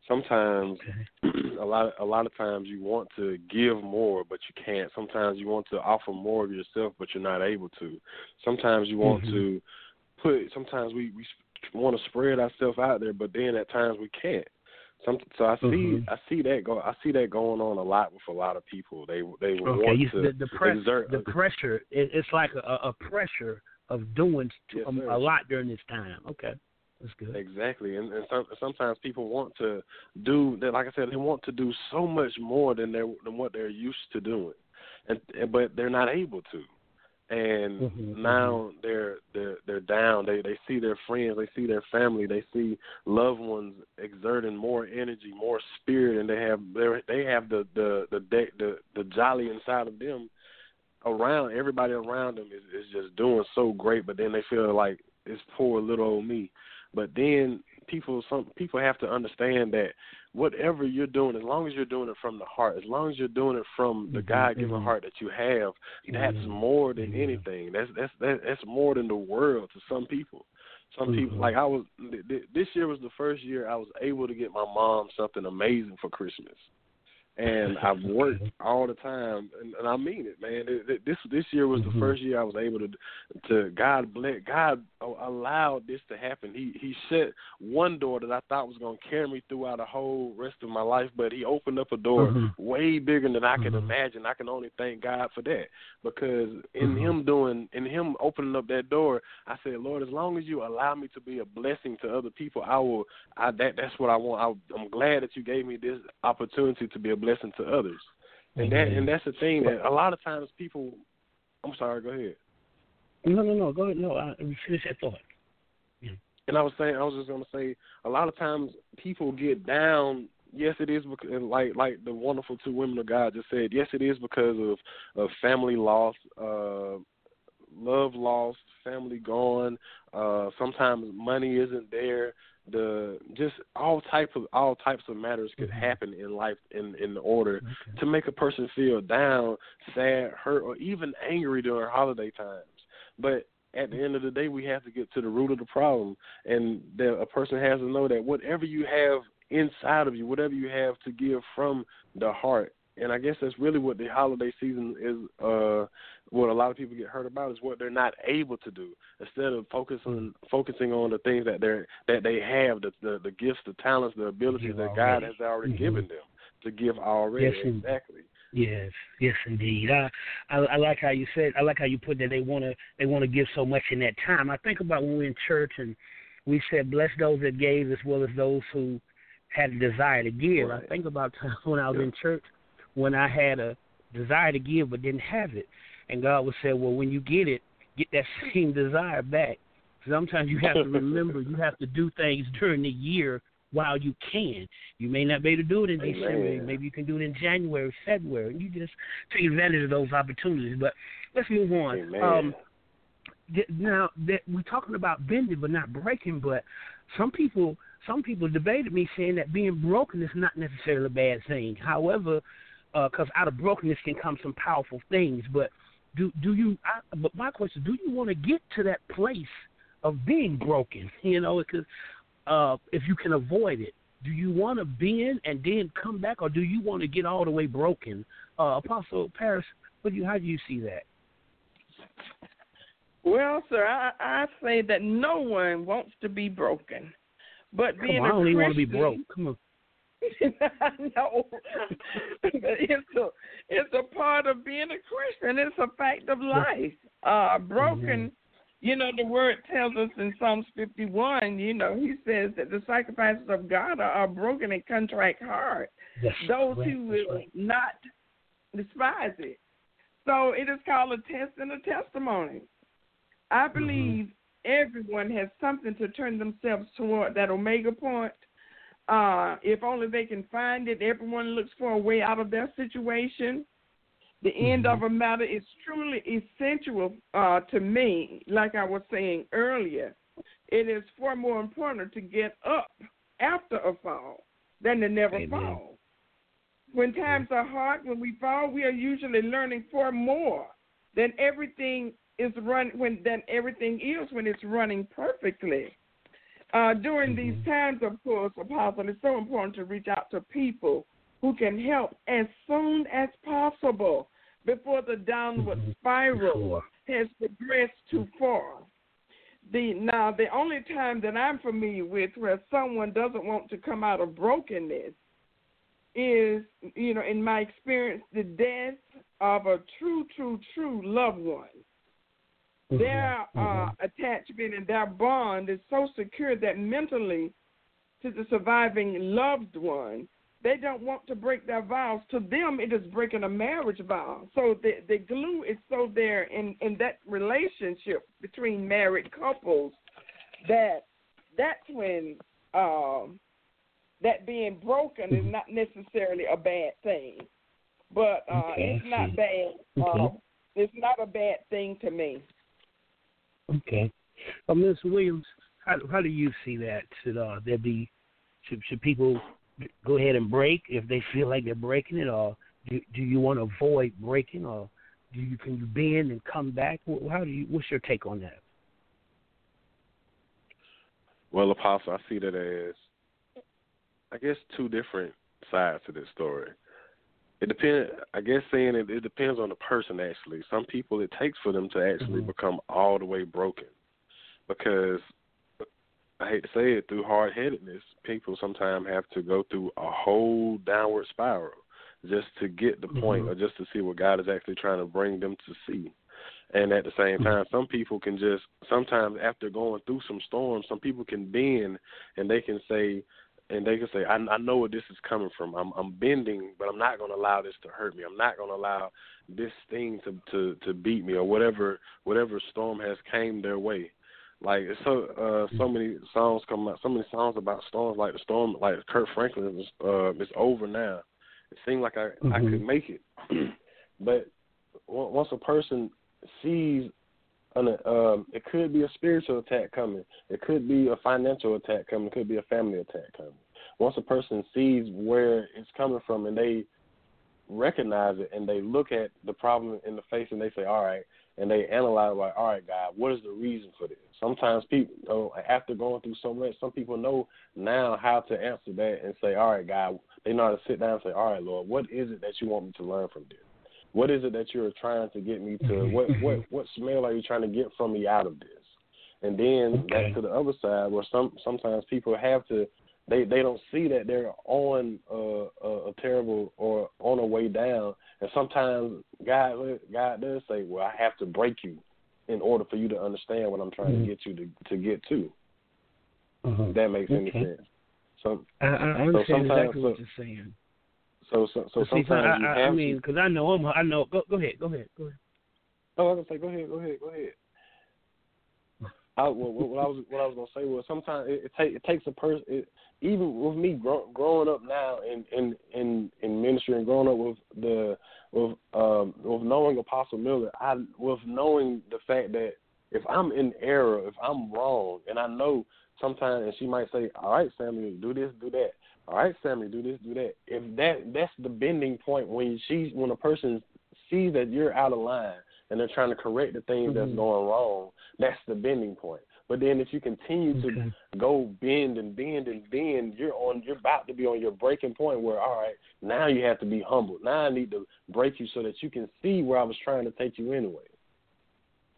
Sometimes Okay. a lot a lot of times you want to give more but you can't. Sometimes you want to offer more of yourself but you're not able to. Sometimes you want Mhm. to put sometimes we we want to spread ourselves out there but then at times we can't. Some so I see Mhm. I see that go I see that going on a lot with a lot of people. They they Okay. want You, to the the, press, exert the pressure. It, it's like a, a pressure of doing t- Yes, a, lot during this time. Okay. That's good. Exactly, and, and some, sometimes people want to do that. Like I said, they want to do so much more than they than what they're used to doing, and and- but they're not able to. And Mhm, now they're they're they're down. They they see their friends, they see their family, they see loved ones exerting more energy, more spirit, and they have they they have the the the the the, the jolly inside of them. Around everybody around them is is just doing so great, but then they feel like it's poor little old me. But then people some people have to understand that whatever you're doing, as long as you're doing it from the heart, as long as you're doing it from the Mhm, God given mhm. heart that you have, that's Mhm, more than mhm. anything. That's that's that's more than the world to some people. Some people Mhm. like I was th- th- this year was the first year I was able to get my mom something amazing for Christmas. And I've worked all the time, and, and I mean it, man. This this year was the first year I was able to to God bless God allowed this to happen. He he shut one door that I thought was going to carry me throughout the whole rest of my life, but he opened up a door Mhm. way bigger than I could Mhm. imagine. I can only thank God for that because in Mhm. him doing in him opening up that door, I said, Lord, as long as you allow me to be a blessing to other people, I will. I that that's what I want. I, I'm glad that you gave me this opportunity to be a blessing to others. And that and that's the thing that a lot of times people. I'm sorry. Go ahead. No, no, no. Go ahead. No, I, finish that thought. Yeah. And I was saying, I was just gonna say, a lot of times people get down. Yes, it is because, like like the wonderful two women of God just said. Yes, it is because of of family loss, uh, love lost, family gone. Uh, sometimes money isn't there. The just all type of all types of matters could Mhm. happen in life in in order Okay. to make a person feel down, sad, hurt, or even angry during holiday times. But at the end of the day, we have to get to the root of the problem, and that a person has to know that whatever you have inside of you, whatever you have to give from the heart, and I guess that's really what the holiday season is. Uh, what a lot of people get hurt about is what they're not able to do. Instead of focusing focusing on the things that they're that they have, the the, the gifts, the talents, the abilities that God has already Mhm. given them to give already. Yes, exactly. Yes, yes, indeed. I, I I like how you said. I like how you put that. They want to they want to give so much in that time. I think about when we're in church and we said, "Bless those that gave, as well as those who had a desire to give." I think about times when I was Yeah. in church when I had a desire to give but didn't have it, and God would say, "Well, when you get it, get that same desire back." Sometimes you have to remember you have to do things during the year while you can. You may not be able to do it in Amen. December. Maybe you can do it in January, February. And you just take advantage of those opportunities. But let's move on. Amen. Um, th- now that we're talking about bending but not breaking, but some people some people debated me saying that being broken is not necessarily a bad thing. However, because out of brokenness can come some powerful things. But do do you? I, but my question: Do you want to get to that place of being broken? You know, because uh, if you can avoid it, do you want to bend and then come back, or do you want to get all the way broken? Uh, Apostle Paris, what do you? How do you see that? Well, sir, I, I say that no one wants to be broken, but being on, I don't even want to be broke. Come on. no, but it's a it's a part of being a Christian. It's a fact of life. Uh, broken. You know, the word tells us in Psalms 51. You know, he says that the sacrifices of God are, are broken and contrite heart. That's Those right, who will right. not despise it. So it is called a test and a testimony. I Mm-hmm. believe everyone has something to turn themselves toward that omega point. Uh, if only they can find it, everyone looks for a way out of their situation. The end Mm-hmm. of a matter is truly essential uh, to me, like I was saying earlier. It is far more important to get up after a fall than to never Amen. fall. When times are hard, when we fall, we are usually learning far more than everything is run when than everything is when it's running perfectly. Uh, during these times, of course, Apostle, it's so important to reach out to people who can help as soon as possible before the downward spiral Sure. has progressed too far. The now the only time that I'm familiar with where someone doesn't want to come out of brokenness is, you know, in my experience, the death of a true, true, true loved one. Their uh, attachment and their bond is so secure that mentally, to the surviving loved one, they don't want to break their vows. To them, it is breaking a marriage vow. So the the glue is so there in in that relationship between married couples that that's when um, that being broken is not necessarily a bad thing, but uh, Okay, it's not bad. Okay. Uh, it's not a bad thing to me. Okay. Well, Ms. Williams, how, how do you see that? Should uh, there be should, should people go ahead and break if they feel like they're breaking it, or do, do you want to avoid breaking, or do you can you bend and come back? How do you? What's your take on that? Well, Apostle, I see that as, I guess, two different sides to this story. It depends. I guess saying it, it depends on the person. Actually, some people it takes for them to actually Mhm. become all the way broken, because I hate to say it, through hard headedness, people sometimes have to go through a whole downward spiral just to get the point, Mhm. or just to see what God is actually trying to bring them to see. And at the same time, some people can just sometimes after going through some storms, some people can bend and they can say, and they can say, I, I know where this is coming from. I'm, I'm bending, but I'm not going to allow this to hurt me. I'm not going to allow this thing to, to to beat me or whatever whatever storm has came their way. Like it's so uh, so many songs come out, so many songs about storms, like the storm, like Kirk Franklin is uh, it's over now. It seemed like I I Mhm. could make it, but on- once a person sees um, it could be a spiritual attack coming. It could be a financial attack coming. It could be a family attack coming. Once a person sees where it's coming from and they recognize it and they look at the problem in the face and they say, all right, and they analyze like, all right, God, what is the reason for this? Sometimes people, you know, after going through so much, some people know now how to answer that and say, all right, God, they know how to sit down and say, all right, Lord, what is it that you want me to learn from this? What is it that you're trying to get me to? What what what smell are you trying to get from me out of this? And then Okay. back to the other side, where some sometimes people have to they they don't see that they're on a, a, a terrible or on a way down, and sometimes God God does say, "Well, I have to break you in order for you to understand what I'm trying Mhm. to get you to to get to." Uh-huh. If that makes any sense. So I, I understand sometimes- exactly what you're saying. So so, so But see, sometimes I, I, you have I mean, because I know I'm, I know. Go, go ahead, go ahead, go ahead. Oh, I was gonna say, go ahead, go ahead, go ahead. I, what, what I was what I was gonna say was sometimes it, it, take, it takes a person. It, even with me grow, growing up now in, in in in ministry and growing up with the with um with knowing Apostle Miller, I with knowing the fact that if I'm in error, if I'm wrong, and I know sometimes, and she might say, "All right, Samuel, do this, do that." All right, Sammy, do this, do that. If that that's the bending point when she when a person sees that you're out of line and they're trying to correct the things that's Mhm. going wrong, that's the bending point. But then if you continue to go bend and bend and bend, you're on you're about to be on your breaking point where all right, now you have to be humble. Now I need to break you so that you can see where I was trying to take you anyway.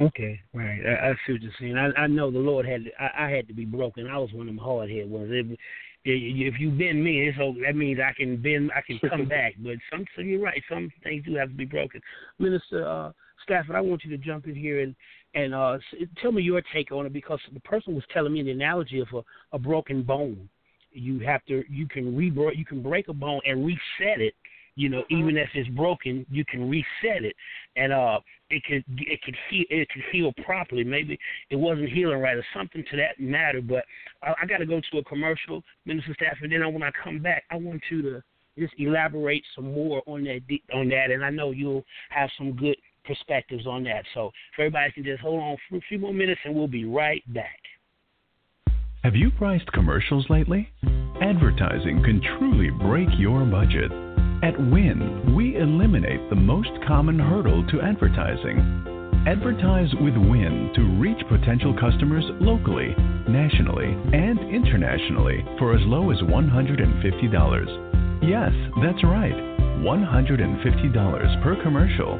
Okay, right. I, I see what you're saying. I, I know the Lord had. To, I, I had to be broken. I was one of them hard head ones. If, if you bend me, so that means I can bend. I can come back. But some, so you're right. Some things do have to be broken. Minister uh, Stafford, I want you to jump in here and and uh, tell me your take on it because the person was telling me the analogy of a, a broken bone. You have to. You can re you can break a bone and reset it You know, mm-hmm. even if it's broken, you can reset it, and uh, it could it could heal it could heal properly. Maybe it wasn't healing right or something to that matter. But I, I got to go to a commercial, Minister Stafford. And then when I come back, I want you to just elaborate some more on that on that, and I know you'll have some good perspectives on that. So if everybody can just hold on for a few more minutes, and we'll be right back. Have you priced commercials lately? Advertising can truly break your budget. At Win, we eliminate the most common hurdle to advertising. Advertise with Win to reach potential customers locally, nationally, and internationally for as low as $150. Yes, that's right, $150 per commercial.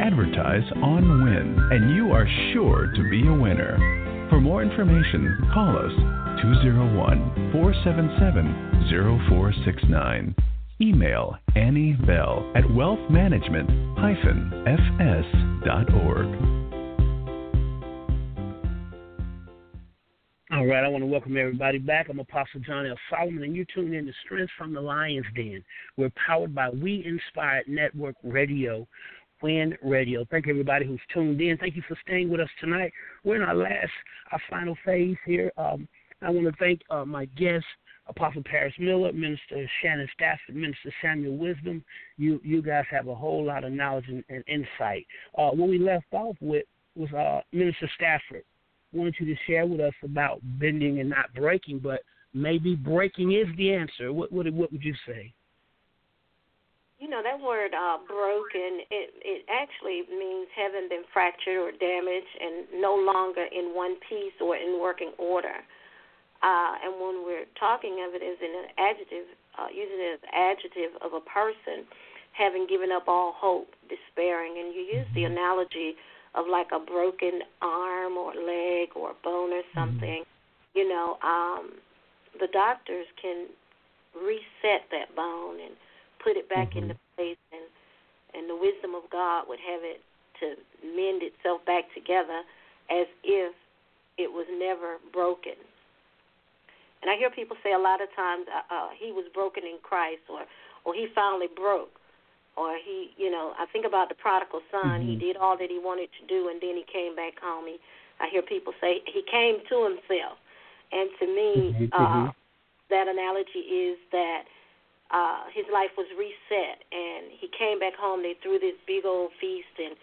Advertise on Win, and you are sure to be a winner. For more information, call us 201 477 0469. Email Annie Bell at wealthmanagement-fs.org. All right, I want to welcome everybody back. I'm Apostle John L. Solomon, and you're tuned in to Strength from the Lion's Den. We're powered by We Inspired Network Radio Win Radio. Thank you everybody who's tuned in. Thank you for staying with us tonight. We're in our last, our final phase here. Um, I want to thank uh, my guests, Apostle Paris Miller, Minister Shannon Stafford, Minister Samuel Wisdom. You you guys have a whole lot of knowledge and, and insight. Uh, what we left off with was uh, Minister Stafford. Wanted you to share with us about bending and not breaking, but maybe breaking is the answer. What what, what would you say? You know that word uh, "broken." It it actually means having been fractured or damaged and no longer in one piece or in working order. Uh, and when we're talking of it as an adjective, uh, using it as an adjective of a person having given up all hope, despairing, and you use the analogy of like a broken arm or leg or bone or mm-hmm. something. Mm-hmm. You know, um, the doctors can reset that bone and put it back mm-hmm. into place, and and the wisdom of God would have it to mend itself back together as if it was never broken. And I hear people say a lot of times, uh, uh, he was broken in Christ, or or he finally broke, or he, you know, I think about the prodigal son. Mm-hmm. He did all that he wanted to do, and then he came back home. He, I hear people say he came to himself, and to me, mm-hmm. uh, mm-hmm. that analogy is that uh, his life was reset, and he came back home. They threw this big old feast and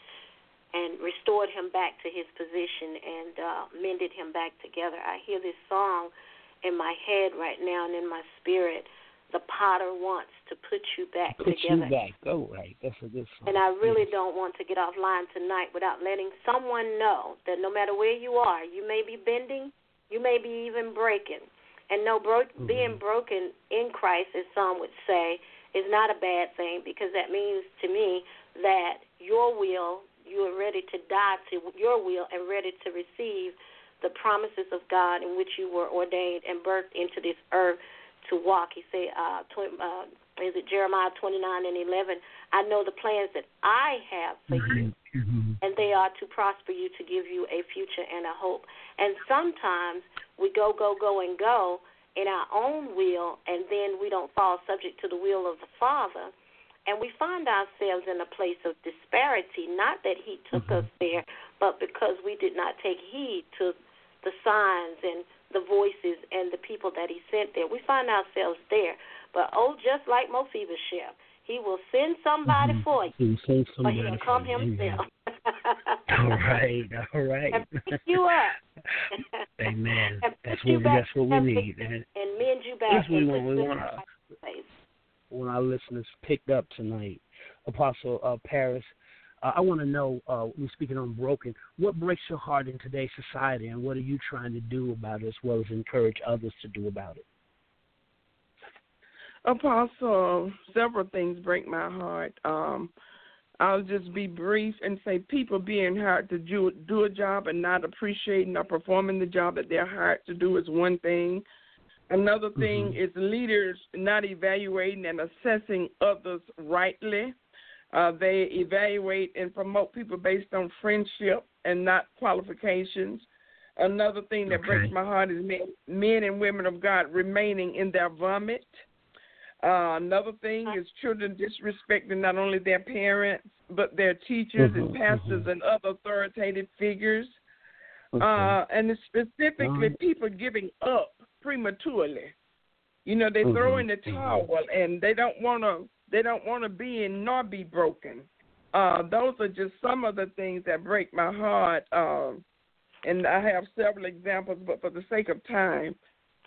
and restored him back to his position and uh, mended him back together. I hear this song in my head right now and in my spirit. The potter wants to put you back put together. you back. Oh, right. That's a good song. And I really yes. don't want to get offline tonight without letting someone know that no matter where you are, you may be bending, you may be even breaking and no, bro- mm-hmm. being broken in Christ, as some would say, is not a bad thing because that means to me that your will, you are ready to die to your will and ready to receive the promises of God in which you were ordained and birthed into this earth to walk. He said, uh, tw- uh, is it Jeremiah 29 and 11? I know the plans that I have for you, mm-hmm. They are to prosper you, to give you a future and a hope. And sometimes we go, go, go, and go in our own will, and then we don't fall subject to the will of the Father. And we find ourselves in a place of disparity, not that He took mm-hmm. us there, but because we did not take heed to the signs and the voices and the people that He sent there. We find ourselves there. But oh, just like Mephibosheth, he will send somebody mm-hmm. for you, he will send somebody but he'll come himself. all right, all right. And pick you up. Amen. That's what that's what we need. And, and mend you back. That's what we want. We want our, when our listeners picked up tonight, Apostle uh, Paris. Uh, I want to know, uh, we're speaking on broken, what breaks your heart in today's society, and what are you trying to do about it, as well as encourage others to do about it? Apostle, several things break my heart. Um, I'll just be brief and say people being hired to do, do a job and not appreciating or performing the job that they're hired to do is one thing. Another thing mm-hmm. is leaders not evaluating and assessing others rightly. Uh, they evaluate and promote people based on friendship and not qualifications. Another thing that okay. breaks my heart is men, men and women of God remaining in their vomit. Uh, another thing is children disrespecting not only their parents but their teachers mm-hmm, and pastors mm-hmm. and other authoritative figures. Okay. Uh, and specifically right. people giving up prematurely. You know, they mm-hmm. throw in the towel and they don't want to. They don't want to be in nor be broken. Uh, those are just some of the things that break my heart. Um, and I have several examples, but for the sake of time,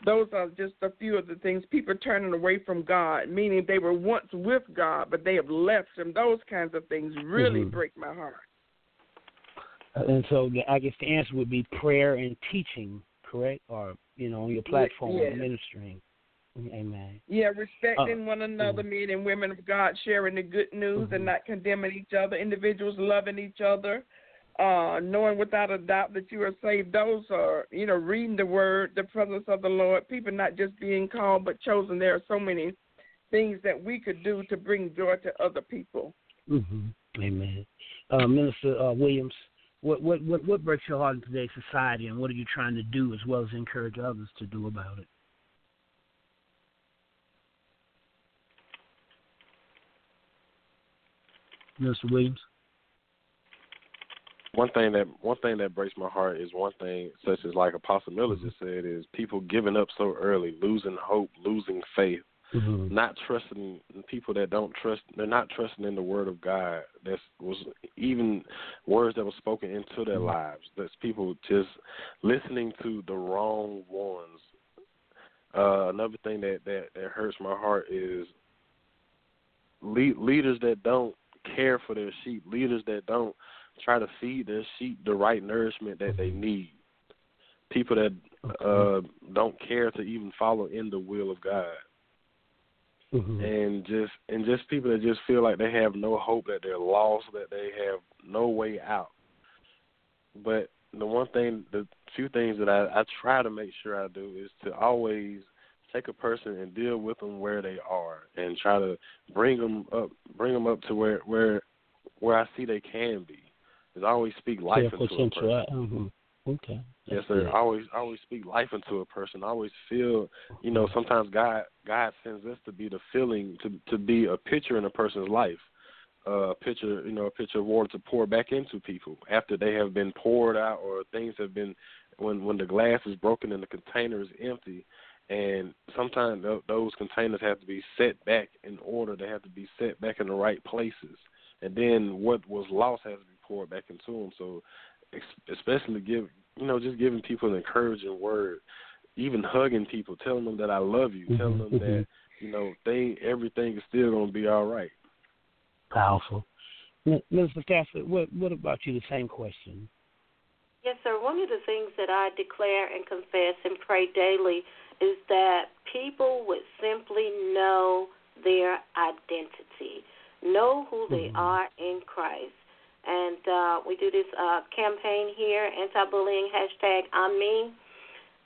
those are just a few of the things. People turning away from God, meaning they were once with God, but they have left Him. Those kinds of things really mm-hmm. break my heart. And so I guess the answer would be prayer and teaching, correct? Or, you know, on your platform, yes. ministering. Amen. Yeah, respecting uh, one another, men and women of God, sharing the good news mm-hmm. and not condemning each other, individuals loving each other, uh, knowing without a doubt that you are saved. Those are, you know, reading the word, the presence of the Lord, people not just being called but chosen. There are so many things that we could do to bring joy to other people. Mm-hmm. Amen. Uh, Minister uh, Williams, what, what, what, what breaks your heart in today's society and what are you trying to do as well as encourage others to do about it? Mr. Williams. One thing that one thing that breaks my heart is one thing such as like Apostle Miller just said is people giving up so early, losing hope, losing faith, mm-hmm. not trusting people that don't trust. They're not trusting in the Word of God. That was even words that were spoken into their mm-hmm. lives. That's people just listening to the wrong ones. Uh, another thing that, that that hurts my heart is lead, leaders that don't care for their sheep, leaders that don't try to feed their sheep the right nourishment that they need. People that uh don't care to even follow in the will of God. Mm-hmm. And just and just people that just feel like they have no hope, that they're lost, that they have no way out. But the one thing, the few things that I, I try to make sure I do is to always take a person and deal with them where they are, and try to bring them up, bring them up to where where where I see they can be. Is I always speak life yeah, into a person. Mm-hmm. Okay. Yes, sir. I always I always speak life into a person. I always feel, you know, sometimes God God sends us to be the feeling to to be a picture in a person's life. Uh, a picture, you know, a picture of water to pour back into people after they have been poured out or things have been when when the glass is broken and the container is empty and sometimes th- those containers have to be set back in order. They have to be set back in the right places, and then what was lost has to be poured back into them. So, especially give you know just giving people an encouraging word, even hugging people, telling them that I love you, mm-hmm. telling them that you know they everything is still going to be all right. Powerful, Mr. Stafford. What what about you? The same question. Yes, sir. One of the things that I declare and confess and pray daily is that people would simply know their identity, know who they mm-hmm. are in Christ. And uh, we do this uh, campaign here, anti-bullying hashtag I'm me.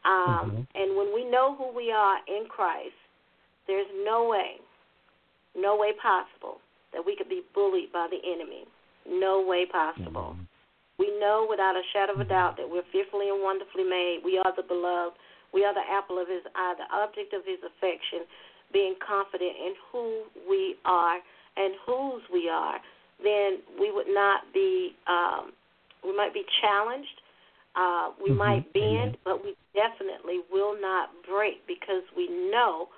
Um, mm-hmm. And when we know who we are in Christ, there's no way, no way possible that we could be bullied by the enemy. No way possible. Mm-hmm. We know without a shadow of a doubt that we're fearfully and wonderfully made. We are the beloved. We are the apple of his eye, the object of his affection, being confident in who we are and whose we are, then we would not be, um, we might be challenged. Uh, we mm-hmm. might bend, but we definitely will not break because we know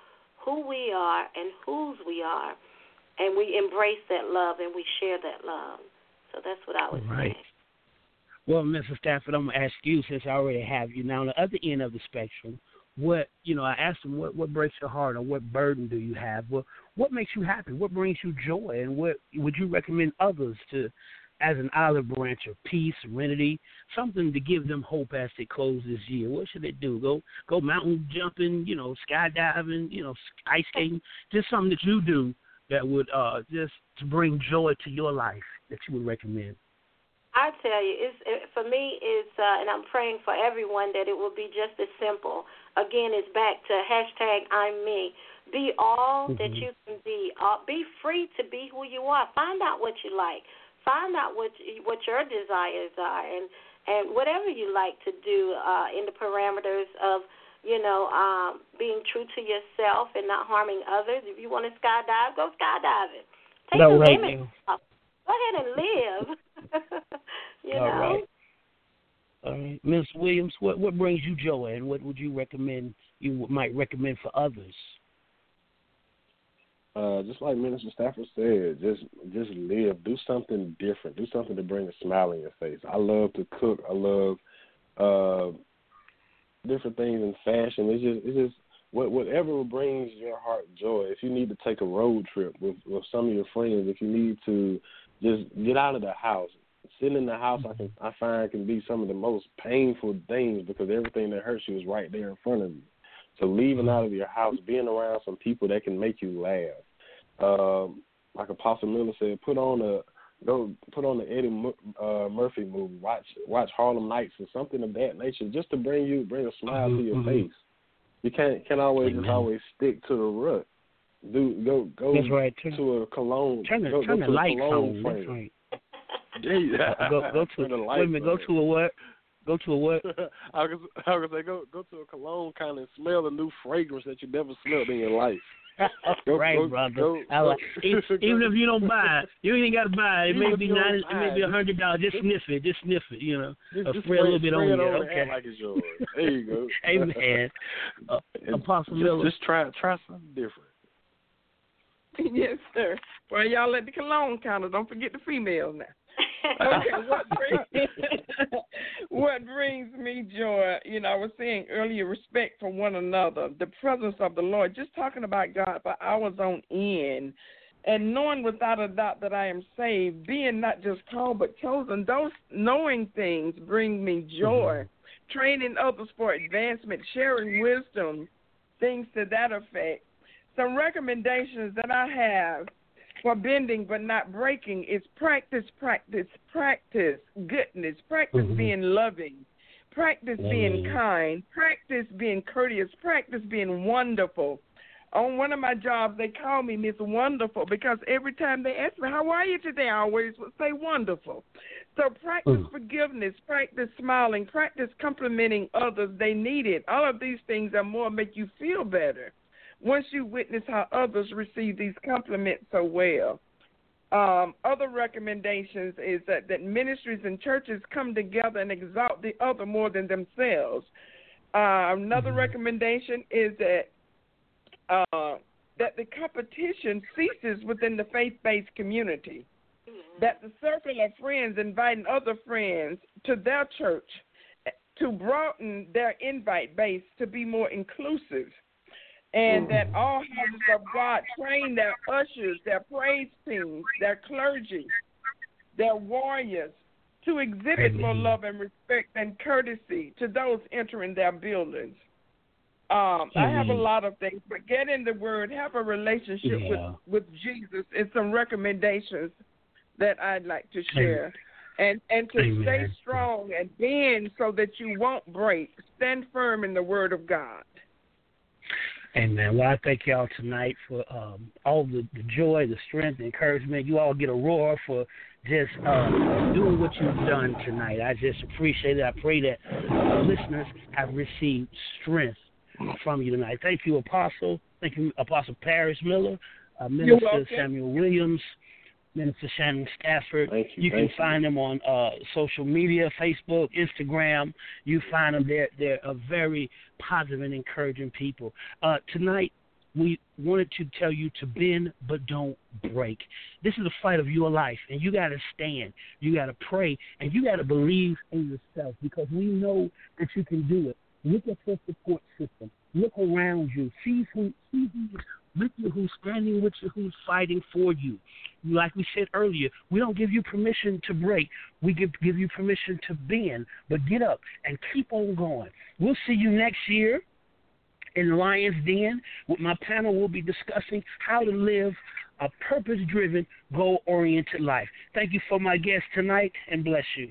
who we are and whose we are, and we embrace that love and we share that love. So that's what I would right. say. Well, Mrs. Stafford, I'm gonna ask you since I already have you now on the other end of the spectrum. What you know, I asked them what what breaks your heart or what burden do you have? What what makes you happy? What brings you joy? And what would you recommend others to as an olive branch of peace, serenity, something to give them hope as they close this year. What should they do? Go go mountain jumping, you know, skydiving, you know, ice skating, just something that you do that would uh just to bring joy to your life that you would recommend. I tell you, it's it, for me. It's uh, and I'm praying for everyone that it will be just as simple. Again, it's back to hashtag I'm me. Be all mm-hmm. that you can be. Uh, be free to be who you are. Find out what you like. Find out what what your desires are, and and whatever you like to do uh, in the parameters of you know um, being true to yourself and not harming others. If you want to skydive, go skydiving. Take no, the right off. Go ahead and live. you All know. Right. All right, Ms. Williams, what what brings you joy, and what would you recommend? You might recommend for others uh, just like Minister Stafford said, just just live, do something different, do something to bring a smile in your face. I love to cook. I love uh, different things in fashion. It's just it's just what whatever brings your heart joy. If you need to take a road trip with with some of your friends, if you need to just get out of the house, sitting in the house, I can I find can be some of the most painful things because everything that hurts you is right there in front of you. So leaving out of your house, being around some people that can make you laugh. Um, like Apostle Miller said, put on a go put on the Eddie uh, Murphy movie. Watch watch Harlem Nights or something of that nature, just to bring you bring a smile mm-hmm, to your mm-hmm. face. You can't can't always Amen. just always stick to the rut. Do go go That's right. turn, to a cologne. Turn the go, turn go the lights on. That's right. Yeah, go go to the wait a minute. Go to a what? Go to a what? I was I was say go go to a cologne kind of smell a new fragrance that you never smelled in your life. Go, right, go, brother. Go, I like, even, even if you don't buy it, you ain't got to buy it. It may be you nine. It may be a hundred dollars. Just sniff it. Just sniff it. You know, Just, uh, just spray a little bit on it there. over and Okay. like it's yours. There you go. Amen. Uh, Apostle just, Miller. Just try try something different. yes, sir. Well, y'all at the cologne counter. Don't forget the females now. okay, what brings, what brings me joy? You know, I was saying earlier, respect for one another, the presence of the Lord. Just talking about God for hours on end, and knowing without a doubt that I am saved, being not just called but chosen. Those knowing things bring me joy. Mm-hmm. Training others for advancement, sharing wisdom, things to that effect. Some recommendations that I have for bending but not breaking is practice, practice, practice goodness, practice Mhm. being loving, practice being Mhm. kind, practice being courteous, practice being wonderful. On one of my jobs, they call me Miss Wonderful because every time they ask me, How are you today? I always would say wonderful. So practice Mm. forgiveness, practice smiling, practice complimenting others. They need it. All of these things are more make you feel better once you witness how others receive these compliments so well. Um, other recommendations is that, that ministries and churches come together and exalt the other more than themselves. Uh, another Mhm. recommendation is that uh, that the competition ceases within the faith-based community. That the circle of friends inviting other friends to their church to broaden their invite base to be more inclusive and that all houses of God train their ushers, their praise teams, their clergy, their warriors to exhibit more love and respect and courtesy to those entering their buildings. Um, I have a lot of things, but get in the Word, have a relationship Yeah. with with Jesus, and some recommendations that I'd like to share. And and to Amen. stay strong and bend so that you won't break. Stand firm in the Word of God. Amen. Well, I thank y'all tonight for um, all the, the joy, the strength, the encouragement. You all get a roar for just uh, doing what you've done tonight. I just appreciate it. I pray that uh, listeners have received strength from you tonight. Thank you, Apostle. Thank you, Apostle Paris Miller, uh, Minister. Samuel Williams, Minister Shannon Stafford. Thank you. You can thank find them on uh, social media, Facebook, Instagram. You find them. They're they're a very positive and encouraging people. Uh, tonight, we wanted to tell you to bend but don't break. This is a fight of your life, and you got to stand. You got to pray, and you got to believe in yourself because we know that you can do it. Look at your support system. Look around you. See who see who, with you, who's standing with you, who's fighting for you. Like we said earlier, we don't give you permission to break. We give give you permission to bend. But get up and keep on going. We'll see you next year in Lions Den. With my panel, we'll be discussing how to live a purpose driven, goal oriented life. Thank you for my guest tonight and bless you.